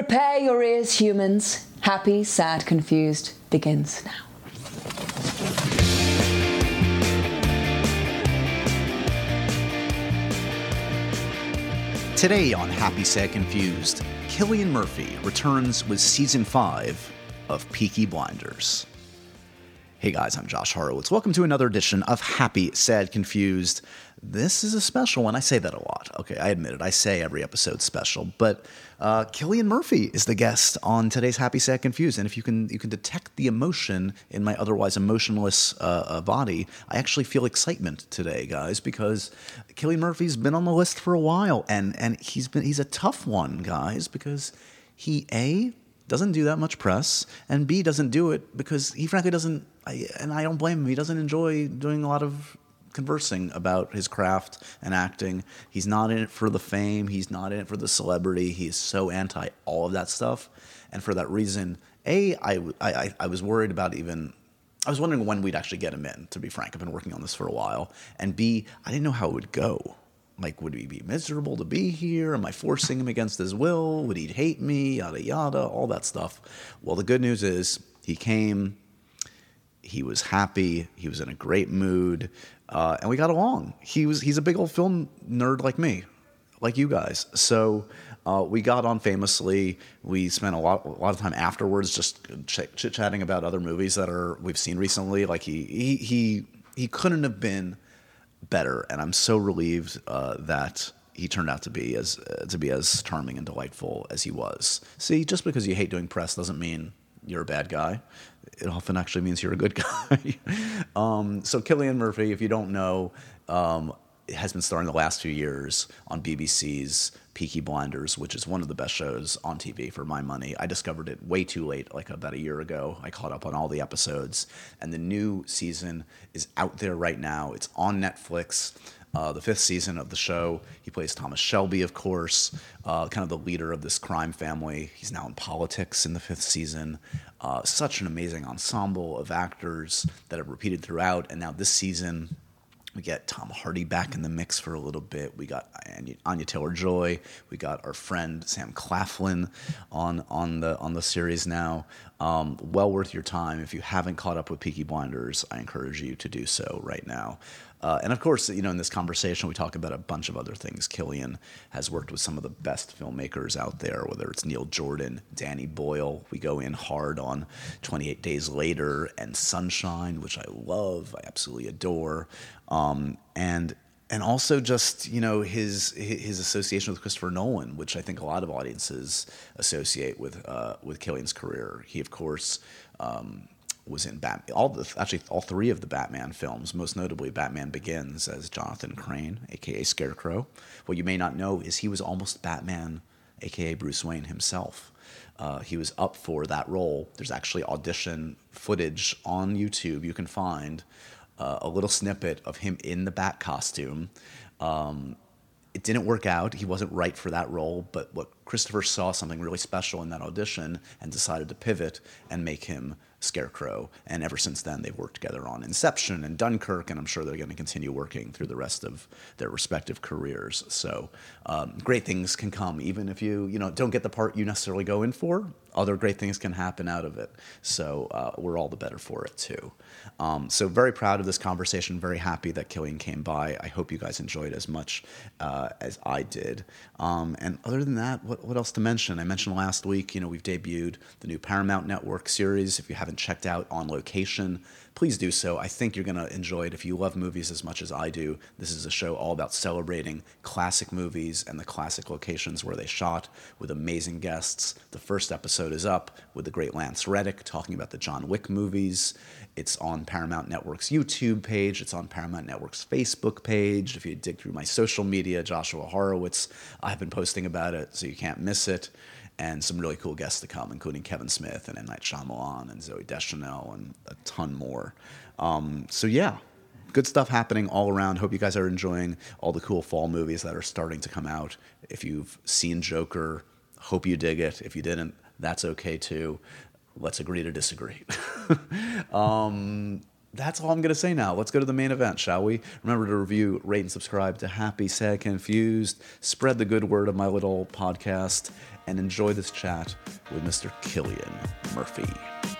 Prepare your ears, humans. Happy, sad, confused begins now. Today on Happy Sad Confused, Cillian Murphy returns with season 5 of Peaky Blinders. Hey guys, I'm Josh Horowitz. Welcome to another edition of Happy Sad Confused. This is a special one. I say that a lot. Okay, I admit it. I say every episode special, but uh, Cillian Murphy is the guest on today's Happy Sad Confused, and if you can you can detect the emotion in my otherwise emotionless uh, uh, body, I actually feel excitement today, guys, because Cillian Murphy's been on the list for a while, and and he's been he's a tough one, guys, because he a doesn't do that much press, and B doesn't do it because he frankly doesn't. I, and I don't blame him. He doesn't enjoy doing a lot of conversing about his craft and acting. He's not in it for the fame. He's not in it for the celebrity. He is so anti all of that stuff, and for that reason, a I I, I was worried about even. I was wondering when we'd actually get him in. To be frank, I've been working on this for a while, and B I didn't know how it would go. Like, would he be miserable to be here? Am I forcing him against his will? Would he hate me? Yada yada, all that stuff. Well, the good news is he came. He was happy. He was in a great mood, uh, and we got along. He was he's a big old film nerd like me, like you guys. So uh, we got on famously. We spent a lot a lot of time afterwards just chit chatting about other movies that are we've seen recently. Like he he he he couldn't have been better, and I'm so relieved uh, that he turned out to be as uh, to be as charming and delightful as he was. See, just because you hate doing press doesn't mean you're a bad guy. It often actually means you're a good guy. um, so Cillian Murphy, if you don't know, um, has been starring the last few years on BBC's Peaky Blinders, which is one of the best shows on TV for my money. I discovered it way too late, like about a year ago. I caught up on all the episodes, and the new season is out there right now. It's on Netflix. Uh, the fifth season of the show. He plays Thomas Shelby, of course, uh, kind of the leader of this crime family. He's now in politics in the fifth season. Uh, such an amazing ensemble of actors that have repeated throughout, and now this season we get Tom Hardy back in the mix for a little bit. We got Anya Taylor Joy. We got our friend Sam Claflin on on the on the series now. Um, well worth your time. If you haven't caught up with Peaky Blinders, I encourage you to do so right now. Uh, and of course, you know, in this conversation, we talk about a bunch of other things. Cillian has worked with some of the best filmmakers out there, whether it's Neil Jordan, Danny Boyle. We go in hard on 28 Days Later and Sunshine, which I love, I absolutely adore. Um, and and also just you know his his association with Christopher Nolan, which I think a lot of audiences associate with uh, with Cillian's career. He, of course. Um, was in Batman, all the actually all three of the Batman films, most notably Batman Begins as Jonathan Crane, aka Scarecrow. What you may not know is he was almost Batman, aka Bruce Wayne himself. Uh, he was up for that role. There's actually audition footage on YouTube you can find, uh, a little snippet of him in the Bat costume. Um, it didn't work out. He wasn't right for that role, but what Christopher saw something really special in that audition and decided to pivot and make him Scarecrow. And ever since then, they've worked together on Inception and Dunkirk, and I'm sure they're going to continue working through the rest of their respective careers. So um, great things can come, even if you you know don't get the part you necessarily go in for. Other great things can happen out of it. So uh, we're all the better for it too. Um, so very proud of this conversation. Very happy that Cillian came by. I hope you guys enjoyed as much uh, as I did. Um, and other than that, what, what else to mention? I mentioned last week, you know, we've debuted the new Paramount Network series. If you haven't checked out On Location, please do so. I think you're going to enjoy it. If you love movies as much as I do, this is a show all about celebrating classic movies and the classic locations where they shot with amazing guests. The first episode is up with the great Lance Reddick talking about the John Wick movies. It's on Paramount Network's YouTube page. It's on Paramount Network's Facebook page. If you dig through my social media, Joshua Horowitz, I've been posting about it, so you can't miss it. And some really cool guests to come, including Kevin Smith and M. Night Shyamalan and Zooey Deschanel and a ton more. Um, so yeah, good stuff happening all around. Hope you guys are enjoying all the cool fall movies that are starting to come out. If you've seen Joker, hope you dig it. If you didn't, that's okay too let's agree to disagree. um, that's all I'm going to say now. Let's go to the main event, shall we? Remember to review, rate, and subscribe to Happy, Sad, Confused. Spread the good word of my little podcast. and enjoy this chat with Mr. Cillian Murphy.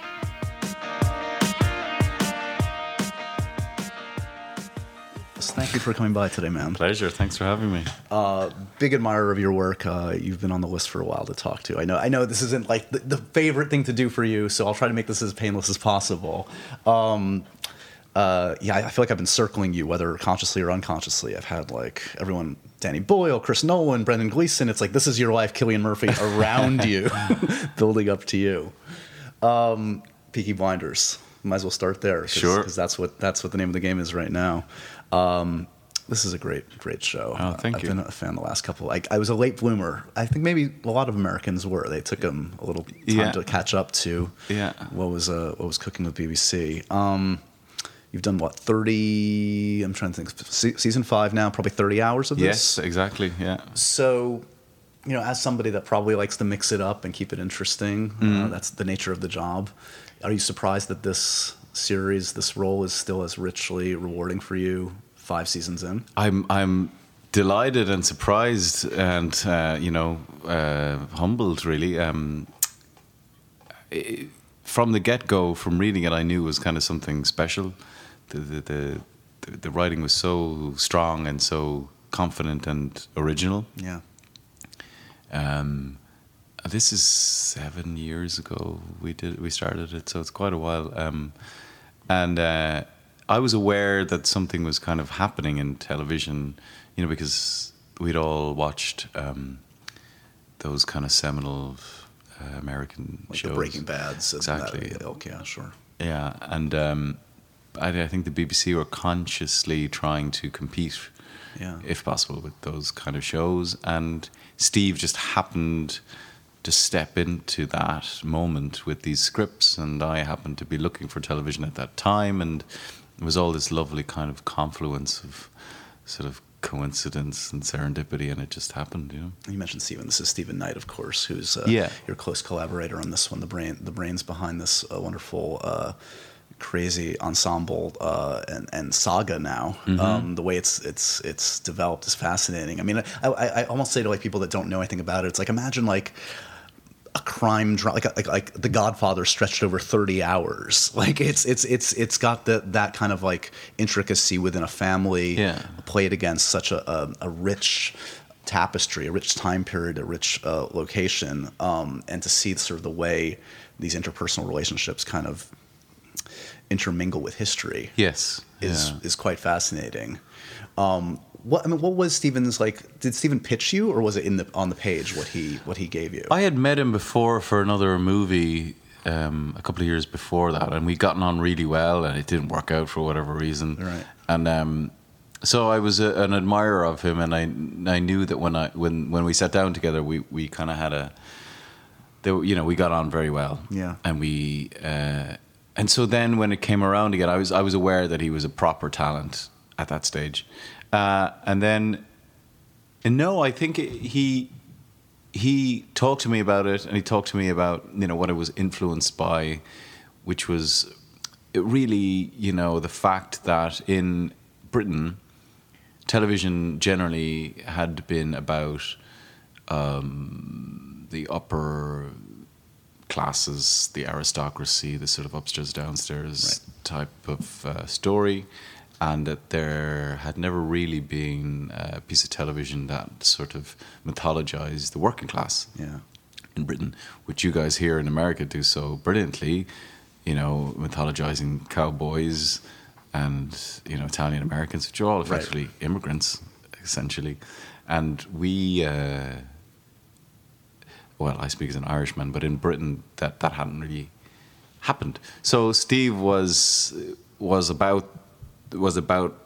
Thank you for coming by today, man. Pleasure. Thanks for having me. Uh, big admirer of your work. Uh, you've been on the list for a while to talk to. I know. I know this isn't like the, the favorite thing to do for you, so I'll try to make this as painless as possible. Um, uh, yeah, I feel like I've been circling you, whether consciously or unconsciously. I've had like everyone, Danny Boyle, Chris Nolan, Brendan Gleeson. It's like this is your life, Cillian Murphy, around you, building up to you. Um, Peaky Blinders. Might as well start there, cause, Sure. because that's what that's what the name of the game is right now. Um, this is a great, great show. Oh, thank I've you. been a fan the last couple. I, I was a late bloomer. I think maybe a lot of Americans were. They took them a little time Yeah. to catch up to Yeah. what was uh, what was cooking with BBC. Um, you've done what thirty? I'm trying to think. Se- season five now, probably thirty hours of this Yes, exactly. Yeah. So, you know, as somebody that probably likes to mix it up and keep it interesting, uh, Mm-hmm. that's the nature of the job. Are you surprised that this series, this role, is still as richly rewarding for you five seasons in? I'm I'm delighted and surprised and uh, you know uh, humbled really. Um, i from the get go, from reading it, I knew it was kind of something special. The the, the the the writing was so strong and so confident and original. Yeah. Um, this is seven years ago we did we started it, so it's quite a while. Um, and uh, I was aware that something was kind of happening in television, you know, because we'd all watched um, those kind of seminal uh, American Like shows. Breaking Bads. Exactly. Ilk, yeah, sure. Yeah, and um, I, I think the BBC were consciously trying to compete, Yeah. if possible, with those kind of shows. And Steve just happened to step into that moment with these scripts, and I happened to be looking for television at that time, and it was all this lovely kind of confluence of sort of coincidence and serendipity, and it just happened, you know. You mentioned Steven. This is Steven Knight, of course, who's uh, Yeah. your close collaborator on this one. The brain, the brains behind this uh, wonderful, uh, crazy ensemble uh, and, and saga. Now, Mm-hmm. um, the way it's it's it's developed is fascinating. I mean, I, I, I almost say to like people that don't know anything about it, it's like imagine like a crime drama like, like like The Godfather stretched over 30 hours. Like it's it's it's it's got the that kind of like intricacy within a family Yeah. played against such a a, a rich tapestry, a rich time period, a rich uh, location, um, and to see sort of the way these interpersonal relationships kind of intermingle with history Yes. is yeah. is quite fascinating. Um, what I mean, what was Steven's like? Did Steven pitch you, or was it in the on the page what he what he gave you? I had met him before for another movie um, a couple of years before that, and we'd gotten on really well, and it didn't work out for whatever reason. Right. And um, so I was a, an admirer of him, and I I knew that when I when when we sat down together, we we kind of had a, were- you know, we got on very well. Yeah. And we. Uh, and so then, when it came around again, I was I was aware that he was a proper talent at that stage, uh, and then, and no, I think he he talked to me about it and he talked to me about you know what it was influenced by which was really you know the fact that in britain television generally had been about um, the upper classes the aristocracy the sort of upstairs downstairs type of uh, story and that there had never really been a piece of television that sort of mythologized the working class yeah, in Britain, which you guys here in America do so brilliantly, you know, mythologizing cowboys and, you know, Italian Americans, which are all effectively immigrants, essentially. And we, uh, well, I speak as an Irishman, but in Britain, that, that hadn't really happened. So Steve was was about was about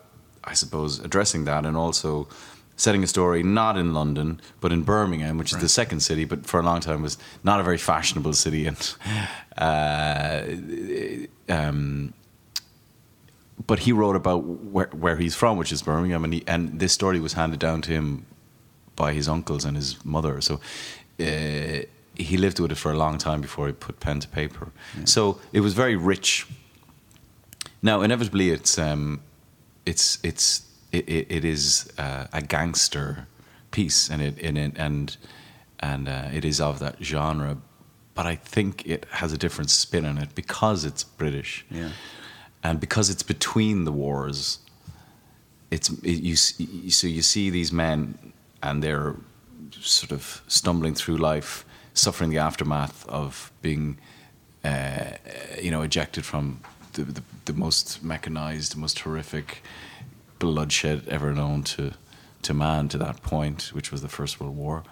I suppose addressing that and also setting a story not in London but in Birmingham, which is the second city, but for a long time was not a very fashionable city and. Uh, um, but he wrote about where, where he's from, which is Birmingham, and he, and this story was handed down to him by his uncles and his mother. So uh, he lived with it for a long time before he put pen to paper. So it was very rich. Now, inevitably, it's um, it's it's it, it, it is uh, a gangster piece, and it and it, and and uh, it is of that genre. But I think it has a different spin on it because it's British, Yeah. and because it's between the wars. It's it, you, you so you see these men and they're sort of stumbling through life, suffering the aftermath of being, uh, you know, ejected from the, the, the most mechanized, most horrific bloodshed ever known to to man to that point, which was the First World War,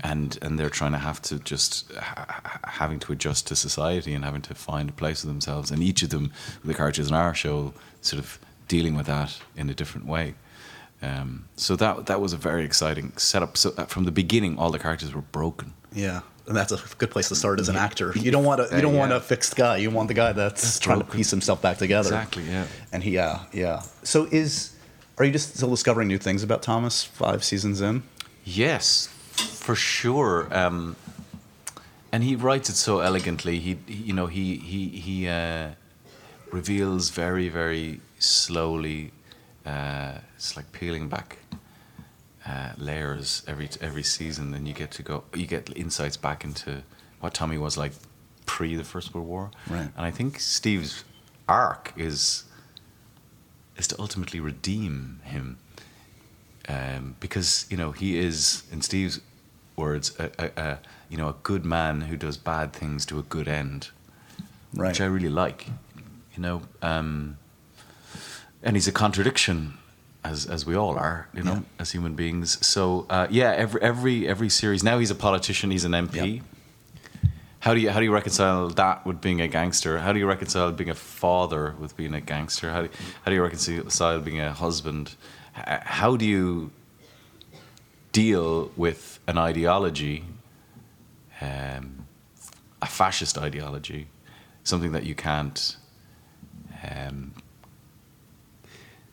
and and they're trying to have to just ha- ha- having to adjust to society and having to find a place for themselves, and each of them, the characters in our show, sort of dealing with that in a different way. Um, so that that was a very exciting setup. So uh, from the beginning, all the characters were broken. Yeah, and that's a good place to start as an actor. You don't want a you Uh, don't want yeah. a fixed guy. You want the guy that's, trying to piece himself back together. Exactly, yeah. And he, yeah, yeah. So is are you just still discovering new things about Thomas five seasons in? Yes, for sure. Um, and he writes it so elegantly. He, he you know, he he he uh, reveals very very slowly. Uh, it's like peeling back uh, layers every every season, and you get to go. You get insights back into what Tommy was like pre the First World War. Right. And I think Steve's arc is is to ultimately redeem him um, because you know he is, in Steve's words, a, a, a you know a good man who does bad things to a good end, Right. which I really like. You know, um, and he's a contradiction, as as we all are. You know, Yeah. as human beings. So uh, yeah, every every every series now he's a politician. He's an MP. Yep. How do you how do you reconcile that with being a gangster? How do you reconcile being a father with being a gangster? How do how do you reconcile being a husband? How do you deal with an ideology, um, a fascist ideology, something that you can't, um,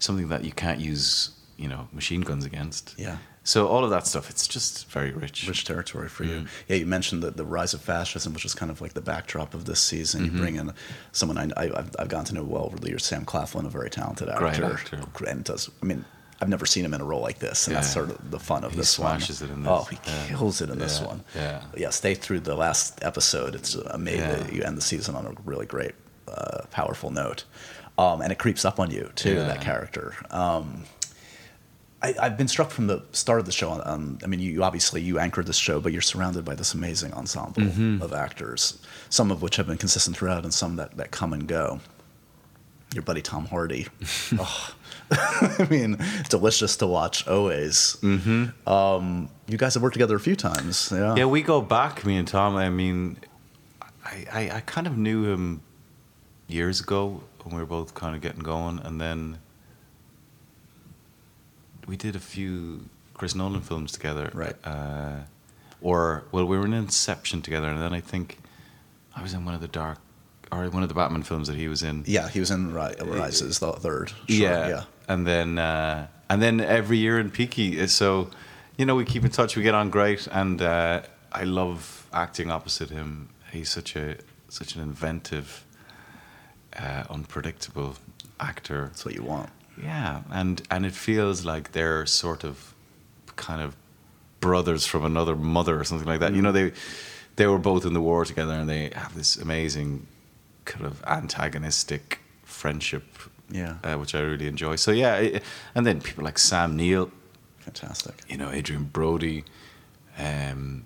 something that you can't use, you know, machine guns against? Yeah. So all of that stuff, it's just very rich. Rich territory for Mm. you. Yeah, you mentioned the, the rise of fascism, which is kind of like the backdrop of this season. Mm-hmm. You bring in someone I, I, I've, I've gotten to know well over the years, Sam Claflin, a very talented actor. Great actor. And does, I mean, I've never seen him in a role like this, and that's sort of the fun of He this smashes one. it in this. Oh, he yeah. kills it in this Yeah, one. yeah. yeah. Stay through the last episode. It's amazing. Yeah. You end the season on a really great, uh, powerful note, um, and it creeps up on you too. Yeah. That character. Um, I, I've been struck from the start of the show. Um, I mean, you, you obviously you anchored this show, but you're surrounded by this amazing ensemble Mm-hmm. of actors. Some of which have been consistent throughout, and some that, that come and go. Your buddy Tom Hardy. oh. I mean, delicious to watch always. Mm-hmm. Um, you guys have worked together a few times. Yeah. Yeah, we go back, me and Tom. I mean, I, I, I kind of knew him years ago when we were both kind of getting going, and then we did a few Chris Nolan films together. Right. Uh, or well, we were in Inception together, and then I think I was in one of the Dark or one of the Batman films that he was in. Yeah, he was in Ri- Rises, the third. Sure, yeah, yeah. and then uh, and then every year in Peaky, uh, so you know we keep in touch. We get on great, and uh, I love acting opposite him. He's such a such an inventive, uh, unpredictable actor. That's what you want. Yeah, and and it feels like they're sort of kind of brothers from another mother or something like that. You know, they they were both in the war together, and they have this amazing kind of antagonistic friendship. Yeah. uh, which I really enjoy. So yeah, it, and then people like Sam Neill, Fantastic. you know, Adrien Brody, um,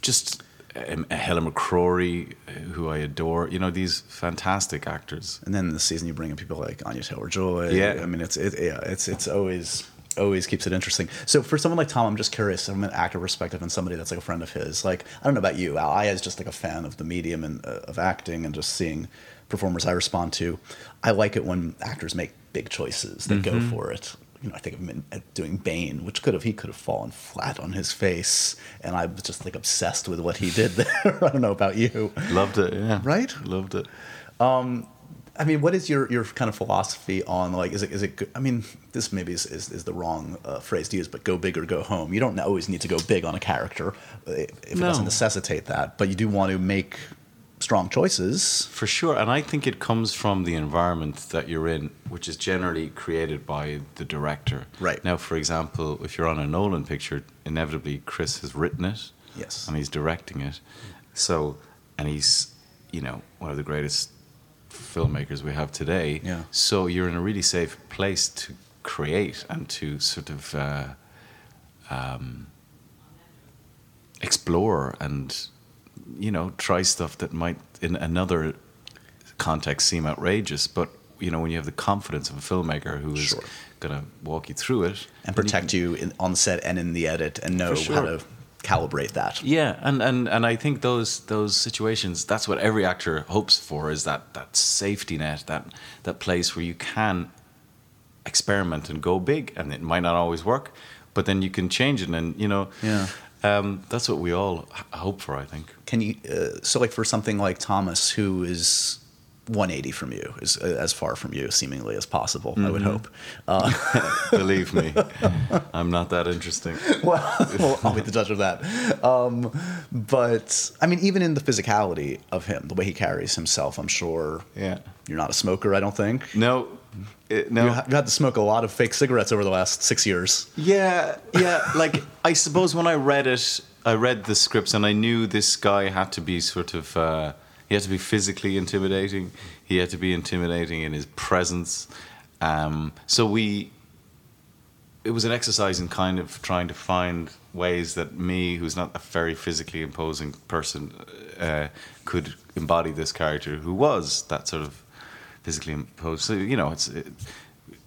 just Helen McCrory, uh, who I adore. You know, these fantastic actors. And then the season you bring in people like Anya Taylor Joy. Yeah. I mean it's it, yeah, it's it's always always keeps it interesting. So for someone like Tom, I'm just curious from an actor perspective and somebody that's like a friend of his. Like I don't know about you, Al. I as just like a fan of the medium and uh, of acting and just seeing performers I respond to. I like it when actors make big choices. They go for it. You know, I think of him in, doing Bane, which could have he could have fallen flat on his face, and I was just like obsessed with what he did there. I don't know about you. Loved it, yeah. Right? Loved it. I mean, what is your, your kind of philosophy on like is it is it? I mean, this maybe is, is, is the wrong uh, phrase to use, but go big or go home. You don't always need to go big on a character uh, if it No. doesn't necessitate that, but you do want to make strong choices. For sure, and I think it comes from the environment that you're in, which is generally created by the director. Right. Now, for example, if you're on a Nolan picture, inevitably Chris has written it, Yes. and he's directing it. So, and he's, you know, one of the greatest filmmakers we have today. Yeah. So you're in a really safe place to create and to sort of uh, um, explore and, you know, try stuff that might in another context seem outrageous, but you know when you have the confidence of a filmmaker who is Sure. going to walk you through it and protect you in, on set and in the edit and know For how to calibrate that. Yeah, and, and, and I think those those situations that's what every actor hopes for is that that safety net, that that place where you can experiment and go big, and it might not always work, but then you can change it, and you know, Yeah. um, that's what we all h- hope for. I think. Can you uh, so like for something like Thomas who is 180 from you, is uh, as far from you seemingly as possible, I would hope. Uh, Believe me, I'm not that interesting. well, well, I'll be the judge of that. Um, but I mean, even in the physicality of him, the way he carries himself, I'm sure. Yeah. You're not a smoker, I don't think. No, it, no. You, ha- you had to smoke a lot of fake cigarettes over the last six years. Yeah, yeah. Like I suppose when I read it, I read the scripts and I knew this guy had to be sort of. Uh, he had to be physically intimidating. He had to be intimidating in his presence. Um, so we. It was an exercise in kind of trying to find ways that me, who's not a very physically imposing person, uh, could embody this character who was that sort of physically imposed. So you know, it's it,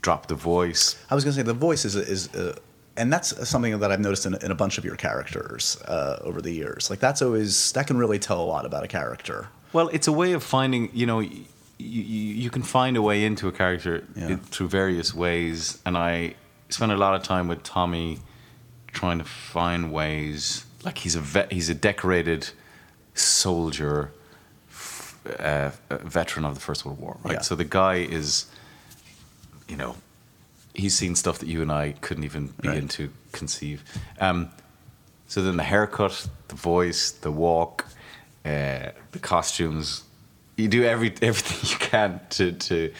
drop the voice, I was going to say the voice is is, uh, and that's something that I've noticed in, in a bunch of your characters uh, over the years. Like that's always that can really tell a lot about a character. Well, it's a way of finding, you know, you, you, you can find a way into a character Yeah. through various ways. And I spent a lot of time with Tommy trying to find ways. Like he's a vet, he's a decorated soldier, f- uh, veteran of the First World War, right? Yeah. So the guy is, you know, he's seen stuff that you and I couldn't even begin Right. to conceive. Um, so then the haircut, the voice, the walk, uh, the costumes, you do every everything you can to to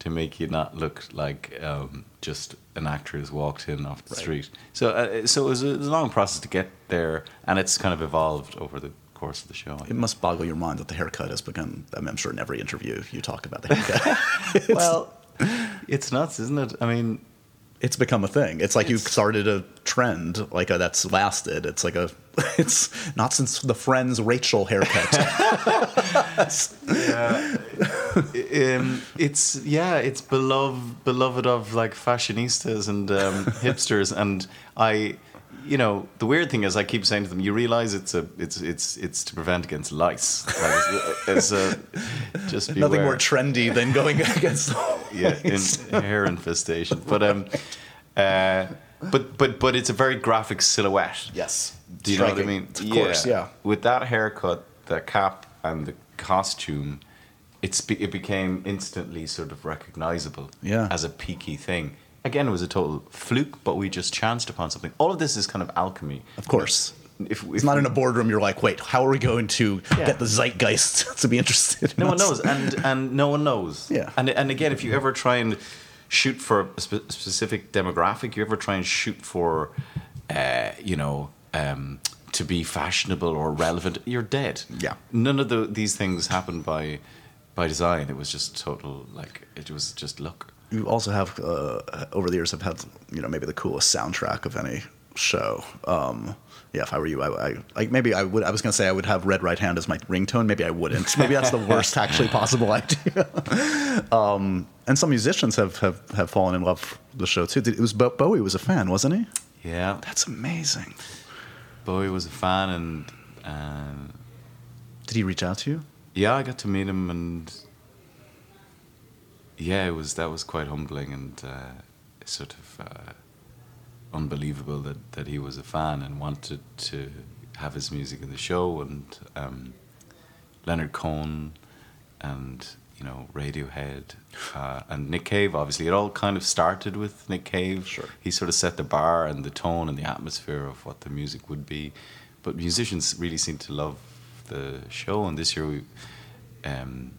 to make you not look like um, just an actor who's walked in off the Right. street. So uh, so it was, a, it was a long process to get there, and it's kind of evolved over the course of the show. It must boggle your mind that the haircut has become. I mean, I'm sure in every interview you talk about the haircut. well, it's nuts, isn't it? I mean, it's become a thing. It's like you've started a trend, like a, that's lasted. It's like a, it's not since the Friends Rachel haircut. um, it's yeah, it's beloved beloved of like fashionistas and um, hipsters, and I, you know, the weird thing is I keep saying to them, you realize it's a it's it's it's to prevent against lice. Like, it's, it's a just Nothing more trendy than going against. Yeah, in, hair infestation, but um, uh, but but but it's a very graphic silhouette. yes. Do you know what I mean? Of course, yeah. With that haircut, the cap, and the costume, it's be, it became instantly sort of recognizable Yeah. as a peaky thing. Again, it was a total fluke, but we just chanced upon something. All of this is kind of alchemy. Of course. If, It's not in a boardroom. You're like, wait, how are we going to Yeah. get the zeitgeist to be interested? In No one knows, and and no one knows. Yeah. And and again, if you ever try and shoot for a spe- specific demographic, you ever try and shoot for, uh, you know, um, to be fashionable or relevant, you're dead. Yeah. None of the, these things happen by by design. It was just total like it was just luck. You also have uh, over the years have had you know maybe the coolest soundtrack of any show. Um, yeah, if I were you, I, I like maybe I would. I was gonna say I would have Red Right Hand as my ringtone. Maybe I wouldn't. Maybe that's the worst actually possible idea. um, and some musicians have, have have fallen in love with the show too. Did- It was Bo- Bowie was a fan, wasn't he? Yeah. That's amazing. Bowie was a fan, and uh, Did he reach out to you? yeah, I got to meet him, and yeah, it was that was quite humbling and uh, sort of uh, unbelievable that, that he was a fan and wanted to have his music in the show, and um, Leonard Cohen, and you know Radiohead, uh, and Nick Cave. Obviously, it all kind of started with Nick Cave. Sure. he sort of set the bar and the tone and the atmosphere of what the music would be, but musicians really seem to love the show, and this year we. Um,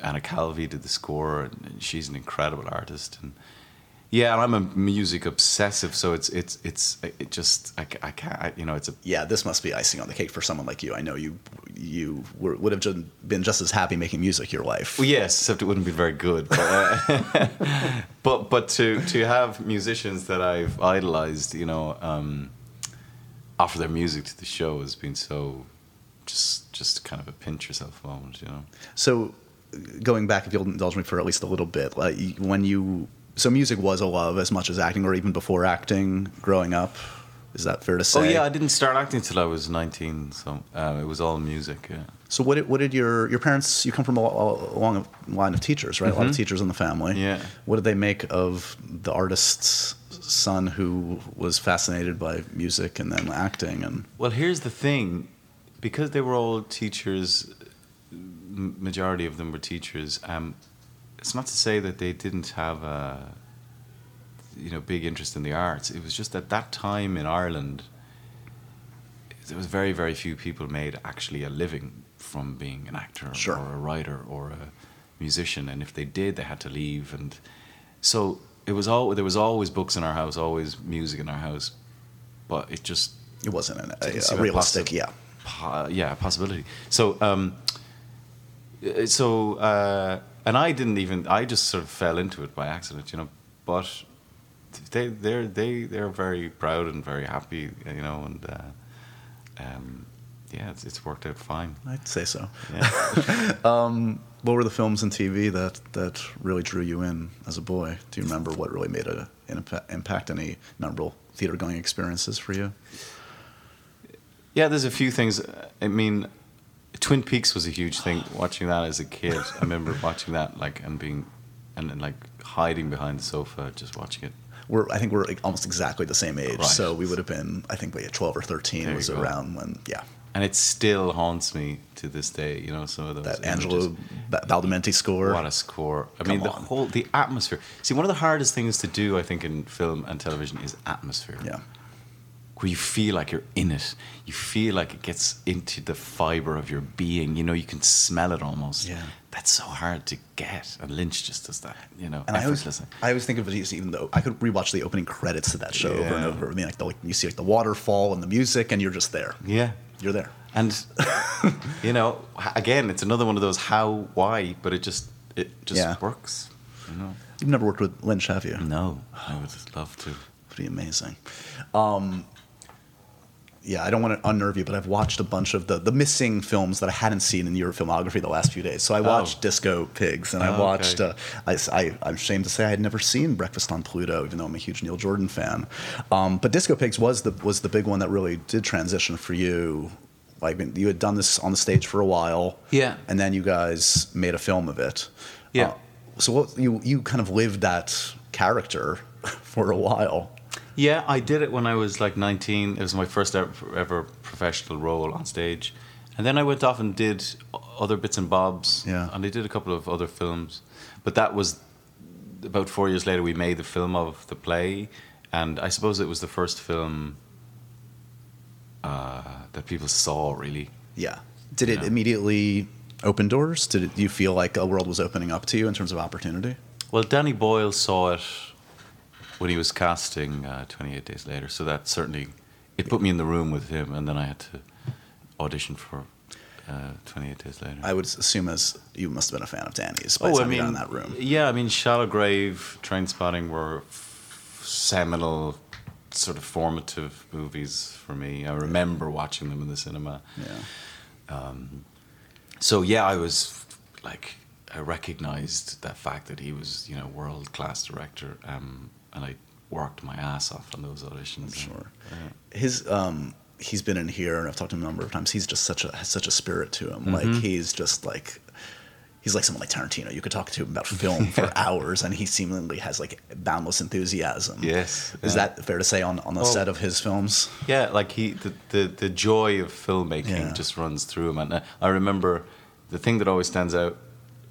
Anna Calvi did the score, and, and she's an incredible artist. And Yeah, and I'm a music obsessive, so it's it's it's it just I, I can't I, you know it's a Yeah, this must be icing on the cake for someone like you. I know you you were, would have ju- been just as happy making music your life. Well, yes, except it wouldn't be very good. But uh, but, but to to have musicians that I've idolized, you know, um, offer their music to the show has been so just just kind of a pinch yourself moment, you know. So, going back, if you'll indulge me for at least a little bit, like when you so music was a love as much as acting, or even before acting, growing up. Is that fair to say? Oh yeah, I didn't start acting until I was 19, so uh, it was all music. Yeah. So what did, what did your your parents? You come from a, a long line of teachers, right? A lot of teachers in the family. Mm-hmm. Yeah. What did they make of the artist's son who was fascinated by music and then acting? And Well, here's the thing, because they were all teachers, majority of them were teachers. Um, it's not to say that they didn't have a, you know, big interest in the arts. It was just at that time in Ireland, there was very, very few people made actually a living from being an actor Sure. or a writer or a musician, and if they did, they had to leave. And so it was all there was always books in our house, always music in our house, but it just it wasn't an, a, a realistic, possi- yeah. po- yeah, possibility. So, um, uh, so, uh, and I didn't even. I just sort of fell into it by accident, you know. But they, they're they they're very proud and very happy, you know, and uh, um, yeah, it's, it's worked out fine. I'd say so. Yeah. What were the films and TV that that really drew you in as a boy? Do you remember what really made a, an impact? Any memorable theater going experiences for you? Yeah, there's a few things. I mean, Twin Peaks was a huge thing. Watching that as a kid, I remember watching that like and being and, and like hiding behind the sofa, just watching it. We're I think we're like almost exactly the same age, Right. so we would have been I think had twelve or thirteen There was around when yeah and it still haunts me to this day. You know, some of those that. Angelo Ba- Badalamenti score. What a score! I Come mean, the on. whole the atmosphere. See, one of the hardest things to do, I think, in film and television is atmosphere. yeah, where you feel like you're in it. You feel like it gets into the fiber of your being. You know, you can smell it almost. Yeah. That's so hard to get, and Lynch just does that. You know, and I always. I always think of it as even though I could rewatch the opening credits to that show over and over. I mean, like, the, like you see like the waterfall and the music, and you're just there. Yeah. You're there. And you know, again, it's another one of those how, why, but it just it just Yeah. works. You know. You've never worked with Lynch, have you? No, I would love to. Pretty amazing. Um, yeah, I don't want to unnerve you, but I've watched a bunch of the, the missing films that I hadn't seen in your filmography the last few days. So I watched Disco Pigs, and I Oh, watched. okay. Uh, I, I, I'm ashamed to say I had never seen Breakfast on Pluto, even though I'm a huge Neil Jordan fan. Um, but Disco Pigs was the was the big one that really did transition for you. Like mean, you had done this on the stage for a while, Yeah. and then you guys made a film of it. Yeah. Uh, so what you you kind of lived that character for a while. Yeah, I did it when I was like 19. It was my first ever, ever professional role on stage. And then I went off and did other bits and bobs. Yeah. And I did a couple of other films. But that was about four years later, we made the film of the play. And I suppose it was the first film uh, that people saw, really. Yeah. Did it immediately open doors? Did it, do you feel like a world was opening up to you in terms of opportunity? Well, Danny Boyle saw it when he was casting uh, 28 Days Later. So that certainly, it put me in the room with him. And then I had to audition for uh, 28 Days Later. I would assume as you must have been a fan of Danny's by time you got in that room. Yeah, I mean, Shallow Grave, Train Spotting were f- seminal, sort of formative movies for me. I remember watching them in the cinema. Yeah. So yeah, I was like, I recognized that fact that he was, you know, world class director, um, and I worked my ass off on those auditions. Sure. Yeah. His um he's been in here and I've talked to him a number of times. He's just such a has such a spirit to him. Mm-hmm. Like he's just like he's like someone like Tarantino. You could talk to him about film for hours and he seemingly has like boundless enthusiasm. Yes, Is yeah. that fair to say on, on the Well- set of his films? Yeah, like he, the, the, the joy of filmmaking Yeah. just runs through him. And uh, I remember the thing that always stands out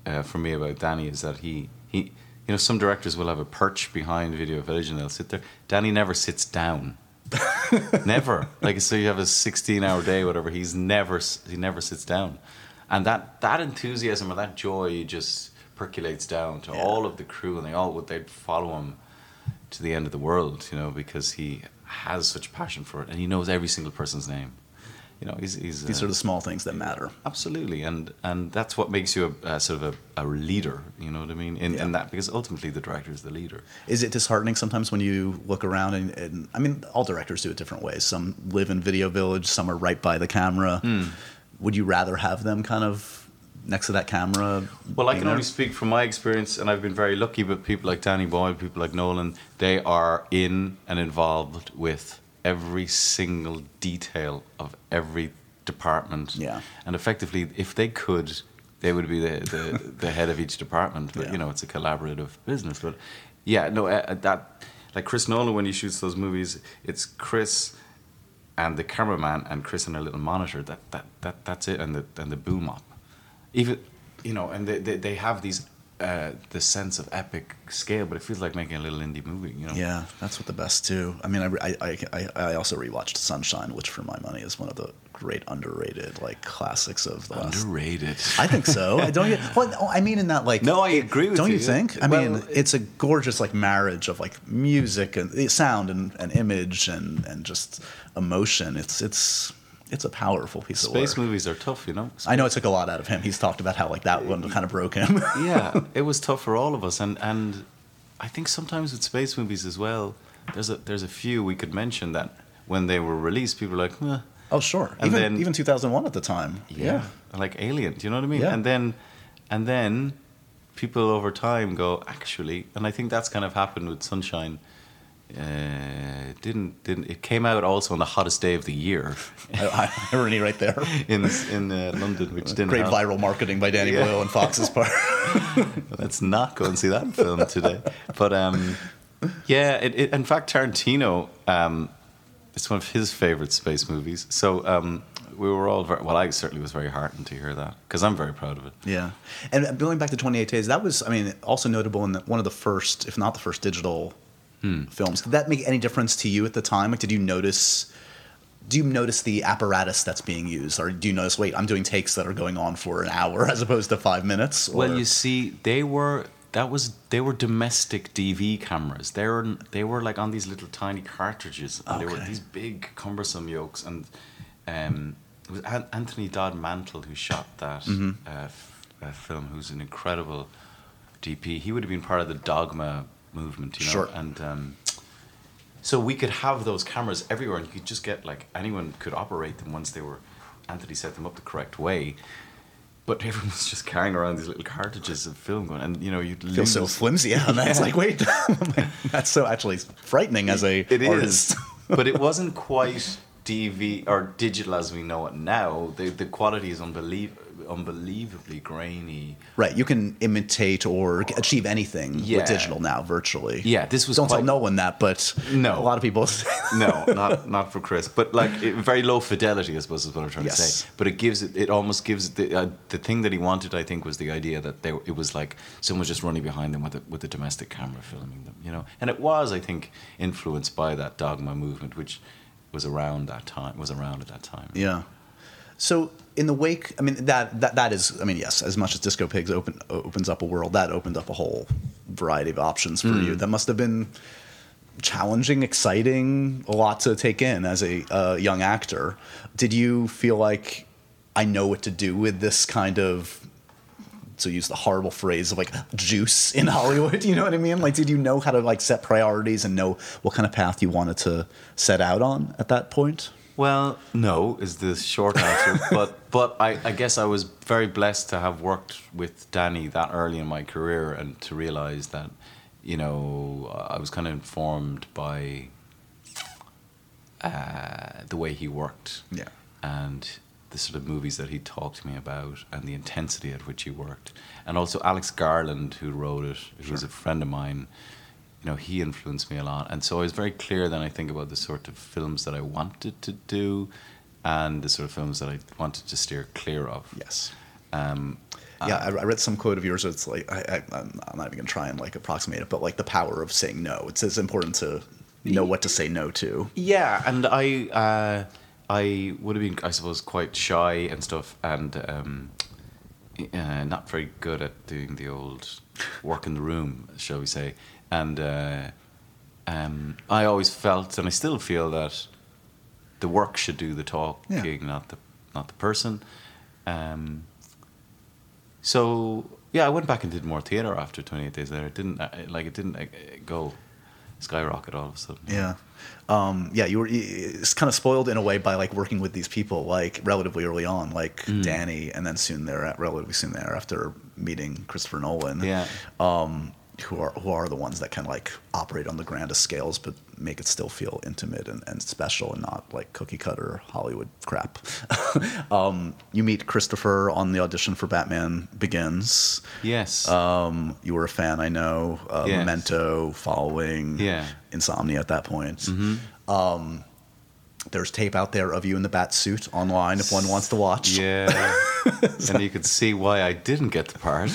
uh, for me about Danny is that he, he, you know, some directors will have a perch behind Video Village and they'll sit there. Danny never sits down. never. Like, so you have a 16 hour day, whatever. He's never, he never sits down. And that, that enthusiasm or that joy just percolates down to Yeah. all of the crew and they all would, they'd follow him to the end of the world, you know, because he has such passion for it and he knows every single person's name. You know, he's, he's These uh, are the small things that matter. Absolutely, and and that's what makes you a, a sort of a, a leader. You know what I mean? In, Yeah. in that because ultimately the director is the leader. Is it disheartening sometimes when you look around and, and I mean, all directors do it different ways. Some live in Video Village, some are right by the camera. Hmm. Would you rather have them kind of next to that camera? Well, I can there? only speak from my experience, and I've been very lucky. But people like Danny Boyle, people like Nolan, they are in and involved with every single detail of every department. Yeah. and effectively, if they could, they would be the the, the head of each department. But Yeah. you know, it's a collaborative business. But yeah, no, uh, that like Chris Nolan when he shoots those movies, it's Chris and the cameraman and Chris and a little monitor. That that that that's it, and the and the boom op. Even you know, and they they, they have these uh, the sense of epic scale, but it feels like making a little indie movie. You know. Yeah, that's what the best do. I mean, I, I, I, I also rewatched Sunshine, which for my money is one of the great underrated like classics of the last. Underrated. I think so. I don't. Get, well, no, I mean in that like. No, I agree with you. Don't you, think? I Well, mean, it- it's a gorgeous like marriage of like music and eh, sound and, and image and and just emotion. It's it's it's a powerful piece Space of work. Space movies are tough, you know. I know it took a lot out of him. He's talked about how like that one kind of broke him. yeah, it was tough for all of us, and and I think sometimes with space movies as well, there's a there's a few we could mention that when they were released, people were like, eh, oh sure, And even then- even 2001 at the time. yeah, like Alien. Do you know what I mean? Yeah. And then and then people over time go actually, and I think that's kind of happened with Sunshine. Uh, didn't didn't it came out also on the hottest day of the year I, I right there. in in uh, London, which didn't Great help. viral marketing by Danny Yeah. Boyle and Fox's part. Let's not go and see that film today. But um, yeah, it, it, in fact, Tarantino, um, it's one of his favorite space movies. So um, we were all very, well, I certainly was very heartened to hear that because I'm very proud of it. Yeah, and going back to Twenty Eight Days, that was, I mean, also notable in the, one of the first, if not the first, digital films. Did that make any difference to you at the time? Like, did you notice? Do you notice the apparatus that's being used, or do you notice? Wait, I'm doing takes that are going on for an hour as opposed to five minutes. Well, you see, they were that was they were domestic DV cameras. They were they were like on these little tiny cartridges, and they were these big cumbersome yokes. And um, it was An- Anthony Dodd Mantle who shot that Mm-hmm. uh, f- uh, film. Who's an incredible DP. He would have been part of the Dogma movement, you know. Sure. And um, so we could have those cameras everywhere, and you could just get like anyone could operate them once they were. Anthony set them up the correct way. But everyone was just carrying around these little cartridges of film going, and you know, you'd feel so flimsy. Yeah, and that's Yeah. like, wait, that's so actually frightening as a It is, artist. but it wasn't quite DV or digital as we know it now. The the quality is unbelievable, unbelievably grainy. Right, you can imitate or achieve anything Yeah. with digital now, virtually. Yeah, this was Don't quite- tell no one that, but No. a lot of people. No, not not for Chris, but like it, very low fidelity, I suppose is what I'm trying to Yes. say. But it gives it, it almost gives the uh, the thing that he wanted. I think was the idea that they it was like someone was just running behind them with a, with a domestic camera filming them, you know. And it was, I think, influenced by that dogma movement, which was around that time. Was around at that time. Yeah. So in the wake, I mean that that that is, I mean yes, as much as Disco Pigs open opens up a world, that opened up a whole variety of options for Hmm. you. That must have been challenging, exciting, a lot to take in as a uh, young actor. Did you feel like I know what to do with this kind of? To use the horrible phrase of like juice in Hollywood, you know what I mean? Like, did you know how to like set priorities and know what kind of path you wanted to set out on at that point? Well, no is the short answer, but but I, I guess I was very blessed to have worked with Danny that early in my career and to realize that, you know, I was kind of informed by uh, the way he worked Yeah. and the sort of movies that he talked to me about and the intensity at which he worked. And also Alex Garland, who wrote it, who was a friend of mine, you know, he influenced me a lot. And so I was very clear then, I think, about the sort of films that I wanted to do and the sort of films that I wanted to steer clear of. Yes. Um, Yeah, I, I read some quote of yours. It's like I, I, I'm I'm not even gonna try and like approximate it, but like the power of saying no. It's as important to know what to say no to. Yeah, and I uh, I would have been, I suppose, quite shy and stuff, and um, uh, not very good at doing the old work in the room, shall we say, and uh, um, I always felt, and I still feel that the work should do the talking, not the not the person. Um, so yeah, I went back and did more theater after 28 days later. It didn't uh, like it didn't uh, go skyrocket all of a sudden. Yeah. Um, yeah, you were it's kind of spoiled in a way by like working with these people like relatively early on, like Mm. Danny, and then soon there, relatively soon there after meeting Christopher Nolan. Yeah. Um, who are who are the ones that can like operate on the grandest scales, but make it still feel intimate and, and special, and not like cookie cutter Hollywood crap. um, you meet Christopher on the audition for Batman Begins. Yes. Um, you were a fan, I know. Uh, Yes. Memento, following Yeah. Insomnia at that point. Um, there's tape out there of you in the bat suit online if one wants to watch. yeah. and you could see why I didn't get the part.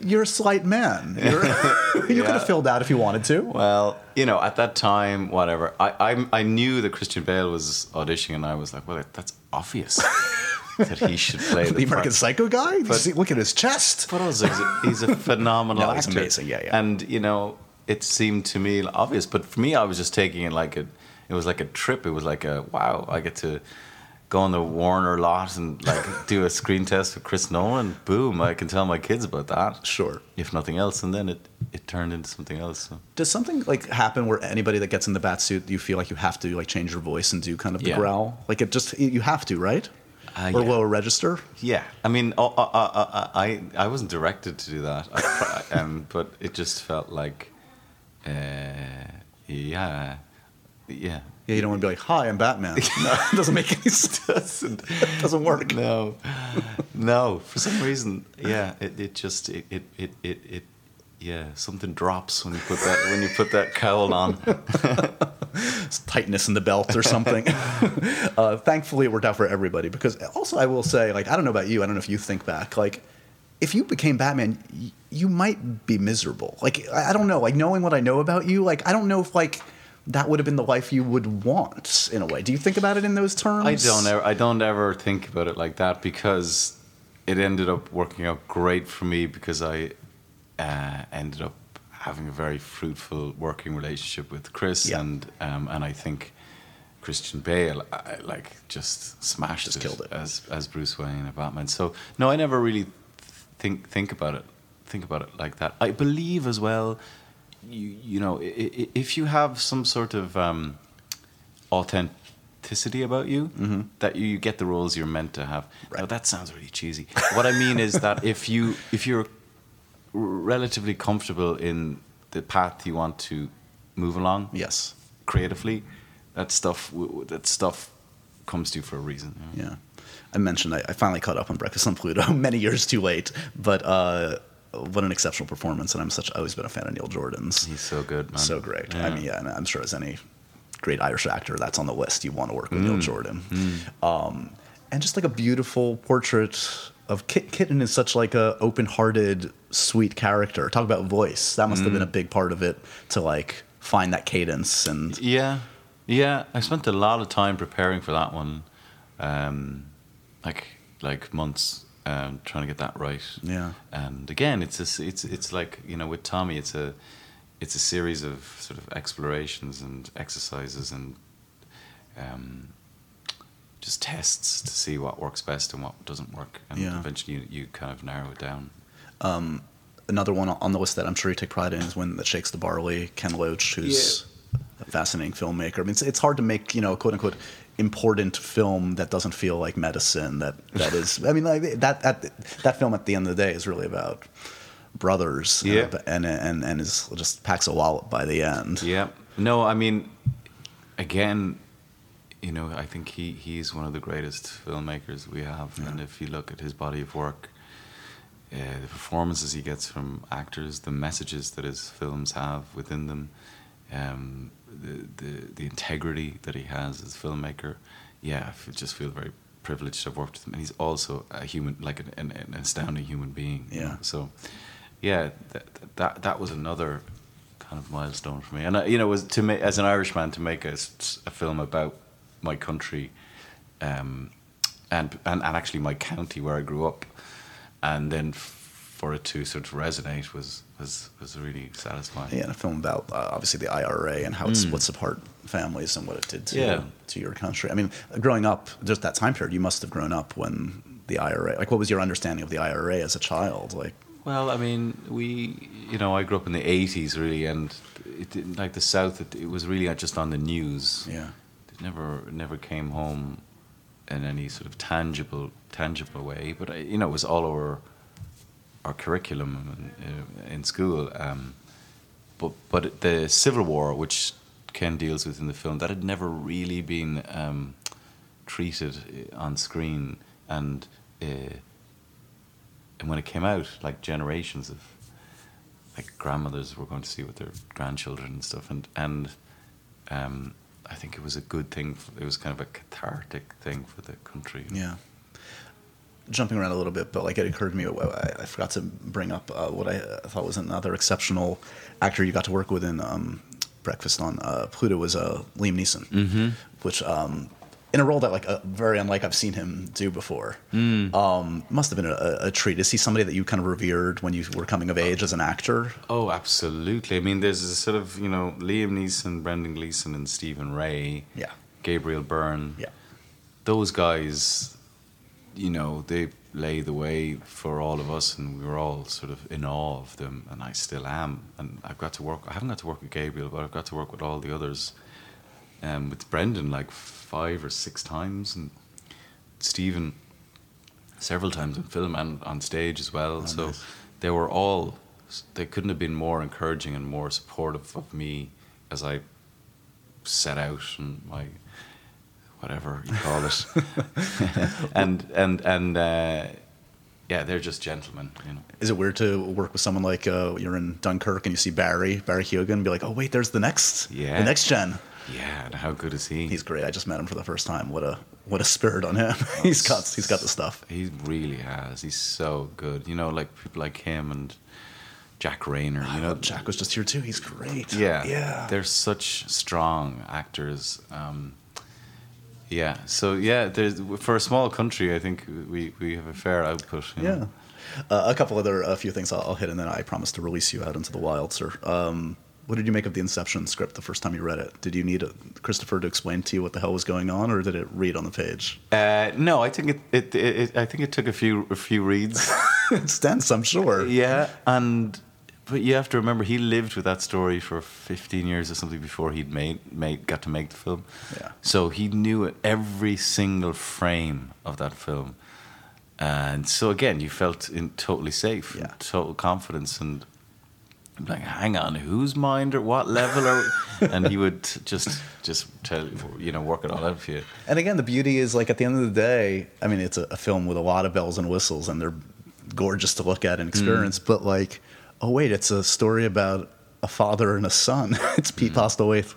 You're a slight man. You could have filled out if you wanted to. Well, you know, at that time, whatever, I, I, I knew that Christian Bale was auditioning, and I was like, well, that's obvious that he should play the, the American part. Psycho guy? But- see, look at his chest. But also, he's a, he's a phenomenal No, he's actor. amazing, yeah, yeah. And you know, it seemed to me obvious, but for me, I was just taking it like a, it was like a trip. It was like a wow, I get to go on the Warner lot and like do a screen test with Chris Nolan. Boom, I can tell my kids about that. Sure. If nothing else, and then it it turned into something else. So. Does something like happen where anybody that gets in the bat suit, you feel like you have to like change your voice and do kind of the Yeah. growl? Like it just you have to, right? Uh, or yeah. lower register. Yeah, I mean, oh, uh, uh, uh, uh, I I wasn't directed to do that, I, um, but it just felt like, uh, yeah, yeah. Yeah, you don't want to be like, "Hi, I'm Batman." No, it doesn't make any sense. doesn't It doesn't work. No, no. For some reason, yeah, it, it just it, it it it it yeah something drops when you put that when you put that cowl on. tightness in the belt or something. uh, thankfully, it worked out for everybody because also I will say, like, I don't know about you. I don't know if you think back, like, if you became Batman, y- you might be miserable. Like, I don't know. Like, knowing what I know about you, like, I don't know if like that would have been the life you would want in a way. Do you think about it in those terms? I don't ever I don't ever think about it like that because it ended up working out great for me because I uh, ended up having a very fruitful working relationship with Chris Yeah. and um, and I think Christian Bale I, like just smashed Just it, killed it. as as Bruce Wayne and Batman. So no, I never really think think about it think about it like that. I believe as well. You you know if you have some sort of um, authenticity about you that you get the roles you're meant to have. Now that sounds really cheesy. what I mean is that if you if you're relatively comfortable in the path you want to move along Yes. creatively, that stuff that stuff comes to you for a reason. you know? Yeah. I mentioned I, I finally caught up on Breakfast on Pluto many years too late, but uh, what an exceptional performance. And I'm such, always been a fan of Neil Jordan's. He's so good, man. So great. I mean, yeah, and I'm sure as any great Irish actor that's on the list, you want to work with Neil Mm. Jordan. Um, and just like a beautiful portrait of Kit Kitten is such like a open-hearted, sweet character. Talk about voice. That must have Mm. been a big part of it to like find that cadence and Yeah, yeah. I spent a lot of time preparing for that one, um, like like months um, trying to get that right. Yeah. And again, it's a, s- it's it's like you know with Tommy, it's a it's a series of sort of explorations and exercises and um, just tests to see what works best and what doesn't work, and Yeah. eventually you, you kind of narrow it down. another one on the list that I'm sure you take pride in is Wind That Shakes the Barley. Ken Loach, who's a fascinating filmmaker. I mean, it's, it's hard to make you know quote unquote important film that doesn't feel like medicine. That that is. I mean, like that that that film at the end of the day is really about brothers. Yeah. uh, and and and is just packs a wallop by the end. Yeah. No, I mean, again, you know, I think he, he's one of the greatest filmmakers we have. And if you look at his body of work, uh, the performances he gets from actors, the messages that his films have within them, um, the, the, the integrity that he has as a filmmaker, yeah, I just feel very privileged to have worked with him. And he's also a human, like an, an, an astounding human being. you Yeah. know. So, yeah, that, that, that was another kind of milestone for me. And, uh, you know, was to make, as an Irishman, to make a, a film about my country um, and, and, and actually my county where I grew up, and then f- for it to sort of resonate was was was really satisfying. Yeah, and a film about uh, obviously the IRA and how it splits apart families and what it did to Yeah. to your country. I mean, growing up, just that time period, you must have grown up when the IRA. Like, what was your understanding of the IRA as a child? Like, Well, I mean, we, you know, I grew up in the '80s, really, and it didn't like the South. It, it was really just on the news. yeah, It never, never came home in any sort of tangible, tangible way. But I, you know, it was all over our curriculum in, uh, in school. Um, but but the Civil War, which Ken deals with in the film, that had never really been um, treated uh, on screen, and uh, and when it came out, like generations of like grandmothers were going to see with their grandchildren and stuff, and and um, I think it was a good thing. For, it was kind of a cathartic thing for the country. yeah. Jumping around a little bit, but like it occurred to me, I, I forgot to bring up uh, what I uh, thought was another exceptional actor you got to work with in um, Breakfast on uh, Pluto was uh, Liam Neeson, mm-hmm. which um, in a role that like uh, very unlike I've seen him do before. Um, must have been a, a treat. Is he somebody that you kind of revered when you were coming of age as an actor? Oh, absolutely. I mean, there's a sort of you know Liam Neeson, Brendan Gleeson, and Stephen Rea. Yeah. Gabriel Byrne. Yeah. Those guys, you know, they lay the way for all of us, and we were all sort of in awe of them, and I still am. And I've got to work. I haven't got to work with Gabriel, but I've got to work with all the others. Um, with Brendan like five or six times, and Stephen several times in film and on stage as well. so nice. they were all. They couldn't have been more encouraging and more supportive of me as I set out and my whatever you call it, and and and uh, yeah, they're just gentlemen, you know. Is it weird to work with someone like uh, you're in Dunkirk and you see Barry Barry Keoghan and be like, oh wait, there's the next, Yeah. the next gen. Yeah, and how good is he? He's great. I just met him for the first time. What a what a spirit on him. he's got he's got the stuff. He really has. He's so good. You know, like people like him and Jack Reynor. You know, Jack was just here too. He's great. Yeah, yeah. They're such strong actors. Um, yeah, so yeah, there's for a small country, I think we, we have a fair output. you know. Yeah. Uh, a couple other a few things I'll, I'll hit, and then I promise to release you out into the wild, sir. Um, what did you make of the Inception script the first time you read it? Did you need a, Christopher to explain to you what the hell was going on, or did it read on the page? Uh, no, I think it, it, it, it. I think it took a few a few reads. it's dense, I'm sure. yeah, and but you have to remember he lived with that story for 15 years or something before he'd made made got to make the film. Yeah. So he knew it, every single frame of that film. And so again, you felt in totally safe, Yeah. total confidence, and like, hang on, whose mind or what level are? and he would just just tell you know work it all out for you. And again, the beauty is like at the end of the day, I mean, it's a, a film with a lot of bells and whistles, and they're gorgeous to look at and experience. Mm. But like, oh wait, it's a story about a father and a son. it's Pete Postlethwaite,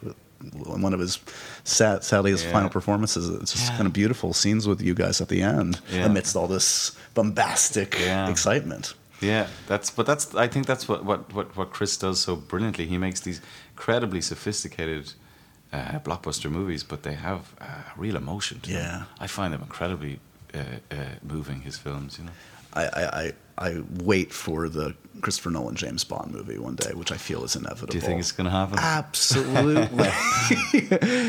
one of his sad, sadly his Yeah. final performances. It's just Yeah. kind of beautiful scenes with you guys at the end, Yeah. amidst all this bombastic Yeah. excitement. Yeah, that's but that's I think that's what what what, what Chris does so brilliantly. He makes these incredibly sophisticated uh, blockbuster movies, but they have uh, real emotion. To Yeah. them. I find them incredibly uh, uh, moving. His films, you know. I, I, I, wait for the Christopher Nolan James Bond movie one day, which I feel is inevitable. Do you think it's going to happen? Absolutely.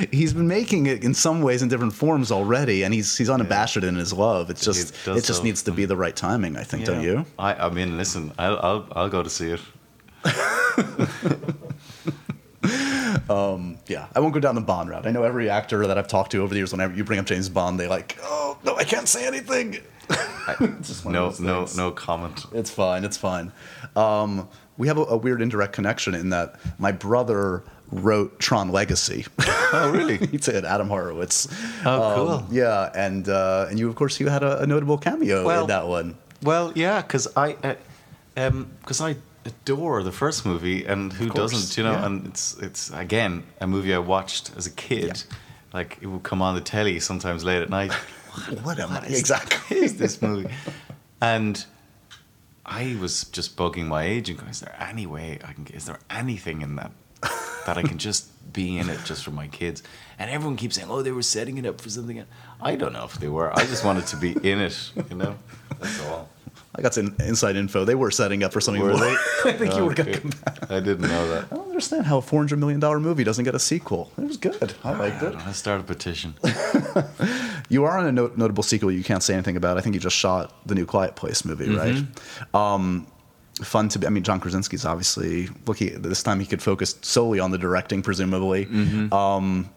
he's been making it in some ways in different forms already, and he's he's unabashed in his love. It's just does it just so. needs to be the right timing. I think, don't you? I I mean, listen, I'll I'll I'll go to see it. Yeah, I won't go down the Bond route. I know every actor that I've talked to over the years, whenever you bring up James Bond, they like, oh no, I can't say anything. No no no comment. It's fine. It's fine. Um, we have a, a weird indirect connection in that my brother wrote Tron Legacy. Oh really? he did. Adam Horowitz. Oh, cool. Um, yeah, and uh, and you of course you had a, a notable cameo Well- in that one. Well, yeah, because I, uh, um, because I adore the first movie, and who course, doesn't, you know? yeah. And it's it's again a movie I watched as a kid. Yeah. Like it would come on the telly sometimes late at night. What am I is- exactly? is this movie? And I was just bugging my agent. going, Is there any way I can? Is there anything in that that I can just be in it just for my kids? And everyone keeps saying, "Oh, they were setting it up for something." I don't know if they were. I just wanted to be in it. You know, that's all. I got some inside info. They were setting up for something Were more. they? I think you were going to come back. I didn't know that. I don't understand how a four hundred million dollar movie doesn't get a sequel. It was good. I liked it. Let's start a petition. You are on a not- notable sequel you can't say anything about. I think you just shot the new Quiet Place movie, right? Um, fun to be. I mean, John Krasinski's obviously looking. This time he could focus solely on the directing, presumably. Um,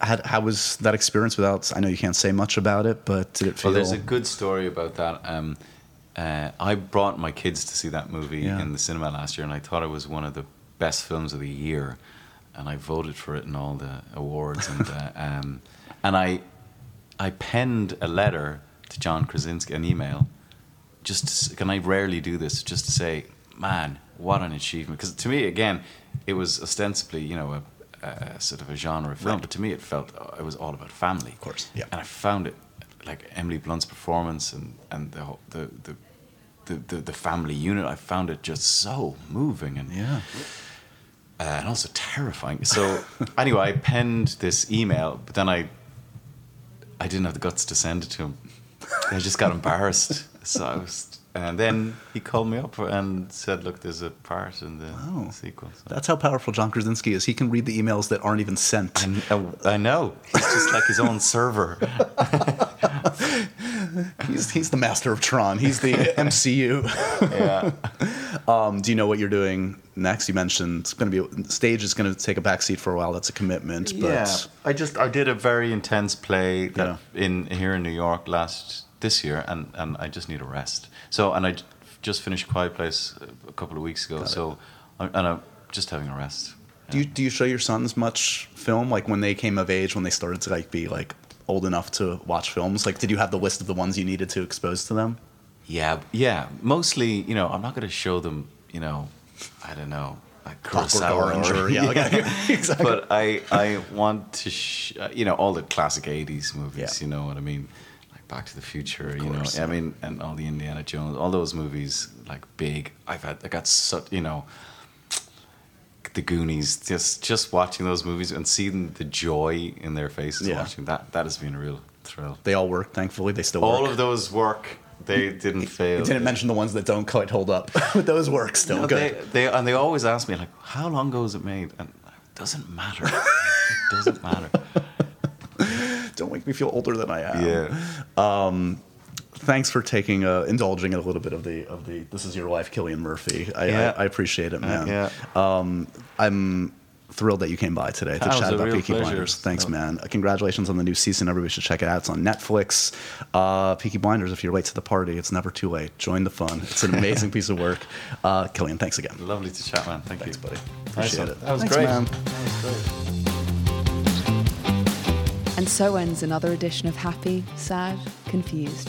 how, how was that experience? Without, I know you can't say much about it, but did it feel? Well, there's a good story about that. Um, uh, I brought my kids to see that movie Yeah. in the cinema last year, and I thought it was one of the best films of the year. And I voted for it in all the awards, and uh, um, and I I penned a letter to John Krasinski, an email, just to, and I rarely do this, just to say, man, what an achievement. Because to me, again, it was ostensibly, you know, a, a sort of a genre film, Right. but to me, it felt uh, it was all about family. Of course, yeah. And I found it like Emily Blunt's performance and and the the, the the the the family unit. I found it just so moving and yeah. uh, and also terrifying. So anyway, I penned this email, but then I I didn't have the guts to send it to him. I just got embarrassed. So I was, and then he called me up and said, "Look, there's a part in the Wow. sequel." So That's how powerful John Krasinski is. He can read the emails that aren't even sent. I, kn- I know he's just like his own server. He's, he's the master of Tron. He's the MCU. Yeah. Um, do you know what you're doing next? You mentioned it's going to be stage is going to take a backseat for a while. That's a commitment. But yeah, I just I did a very intense play that Yeah. in here in New York last this year, and and I just need a rest. So and I just finished Quiet Place a couple of weeks ago. So I, and I'm just having a rest. do you do you show your sons much film? Like when they came of age, when they started to like be like old enough to watch films? Like did you have the list of the ones you needed to expose to them? Yeah, yeah. Mostly, you know, I'm not going to show them, you know, I don't know, like Kurosawa Orange or yeah, okay. exactly. But I, I want to, sh- uh, you know, all the classic '80s movies. Yeah. You know what I mean? Like Back to the Future. you course, know, I mean, and all the Indiana Jones, all those movies, like big. I've had, I got such, you know, the Goonies. Just, just watching those movies and seeing the joy in their faces Yeah. watching that. That has been a real thrill. they all work. Thankfully, they still work. All work. of those work. They didn't fail. You didn't mention the ones that don't quite hold up, but those work still No, good. They, they and they always ask me like, "How long ago was it made?" And it doesn't matter. it doesn't matter. Don't make me feel older than I am. Yeah. Um, Thanks for taking uh, indulging a little bit of the of the this is your life, Cillian Murphy. I, Yeah. I, I appreciate it, man. yeah. Um, I'm thrilled that you came by today to That chat about real Peaky pleasure. Blinders. Thanks, Oh. man. Uh, congratulations on the new season. Everybody should check it out. It's on Netflix. Uh, Peaky Blinders. If you're late to the party, it's never too late. Join the fun. It's an amazing piece of work. Uh, Cillian, thanks again. Lovely to chat, man. Thank Thanks, you, buddy. Appreciate one. it. That was Thanks, great. man. That was great. And so ends another edition of Happy, Sad, Confused.